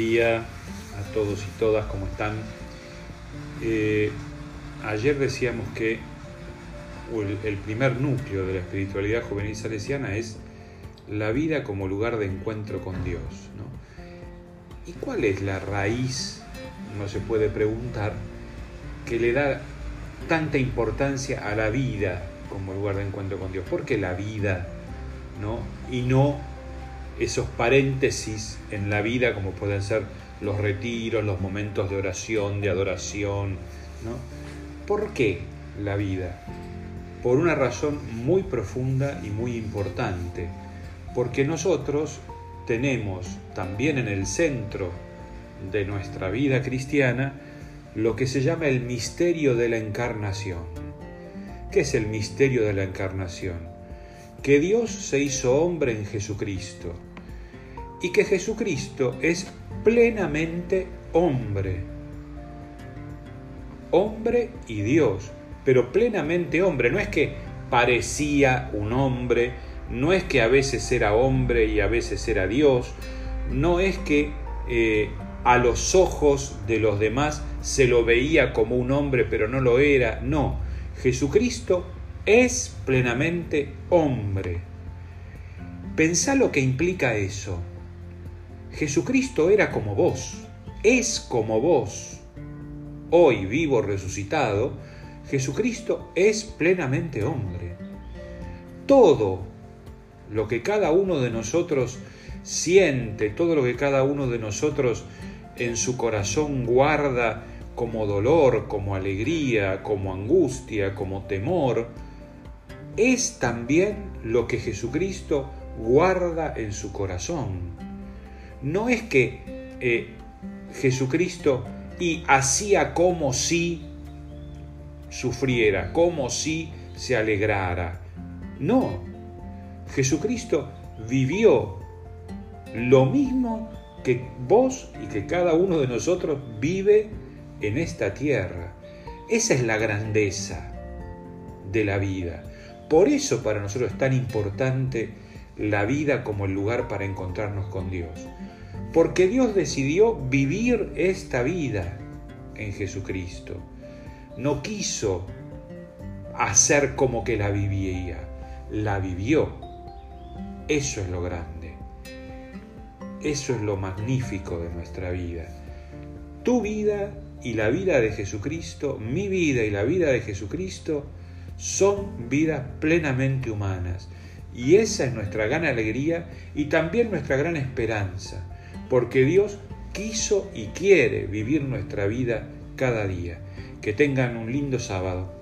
día a todos y todas, ¿cómo están? Eh, ayer decíamos que el, primer núcleo de la espiritualidad juvenil salesiana es la vida como lugar de encuentro con Dios. ¿Y cuál es la raíz, no se puede preguntar, que le da tanta importancia a la vida como lugar de encuentro con Dios? ¿Por qué la vida ¿no? y no esos paréntesis en la vida como pueden ser los retiros, los momentos de oración, de adoración. ¿no? ¿Por qué la vida? Por una razón muy profunda y muy importante, porque nosotros tenemos también en el centro de nuestra vida cristiana lo que se llama el misterio de la encarnación. ¿Qué es el misterio de la encarnación? Que Dios se hizo hombre en Jesucristo y que Jesucristo es plenamente hombre. Hombre y Dios, pero plenamente hombre. No es que parecía un hombre, no es que a veces era hombre y a veces era Dios, no es que eh, a los ojos de los demás se lo veía como un hombre pero no lo era, no. Jesucristo es plenamente hombre. Pensá lo que implica eso. Jesucristo era como vos, es como vos. Hoy vivo resucitado, Jesucristo es plenamente hombre. Todo lo que cada uno de nosotros siente, todo lo que cada uno de nosotros en su corazón guarda como dolor, como alegría, como angustia, como temor, es también lo que Jesucristo guarda en su corazón no es que eh, Jesucristo y hacía como si sufriera, como si se alegrara. No, Jesucristo vivió lo mismo que vos y que cada uno de nosotros vive en esta tierra. Esa es la grandeza de la vida. Por eso para nosotros es tan importante la vida como el lugar para encontrarnos con Dios. Porque Dios decidió vivir esta vida en Jesucristo. No quiso hacer como que la vivía, la vivió. Eso es lo grande. Eso es lo magnífico de nuestra vida. Tu vida y la vida de Jesucristo, mi vida y la vida de Jesucristo, son vidas plenamente humanas. Y esa es nuestra gran alegría y también nuestra gran esperanza porque Dios quiso y quiere vivir nuestra vida cada día. Que tengan un lindo sábado.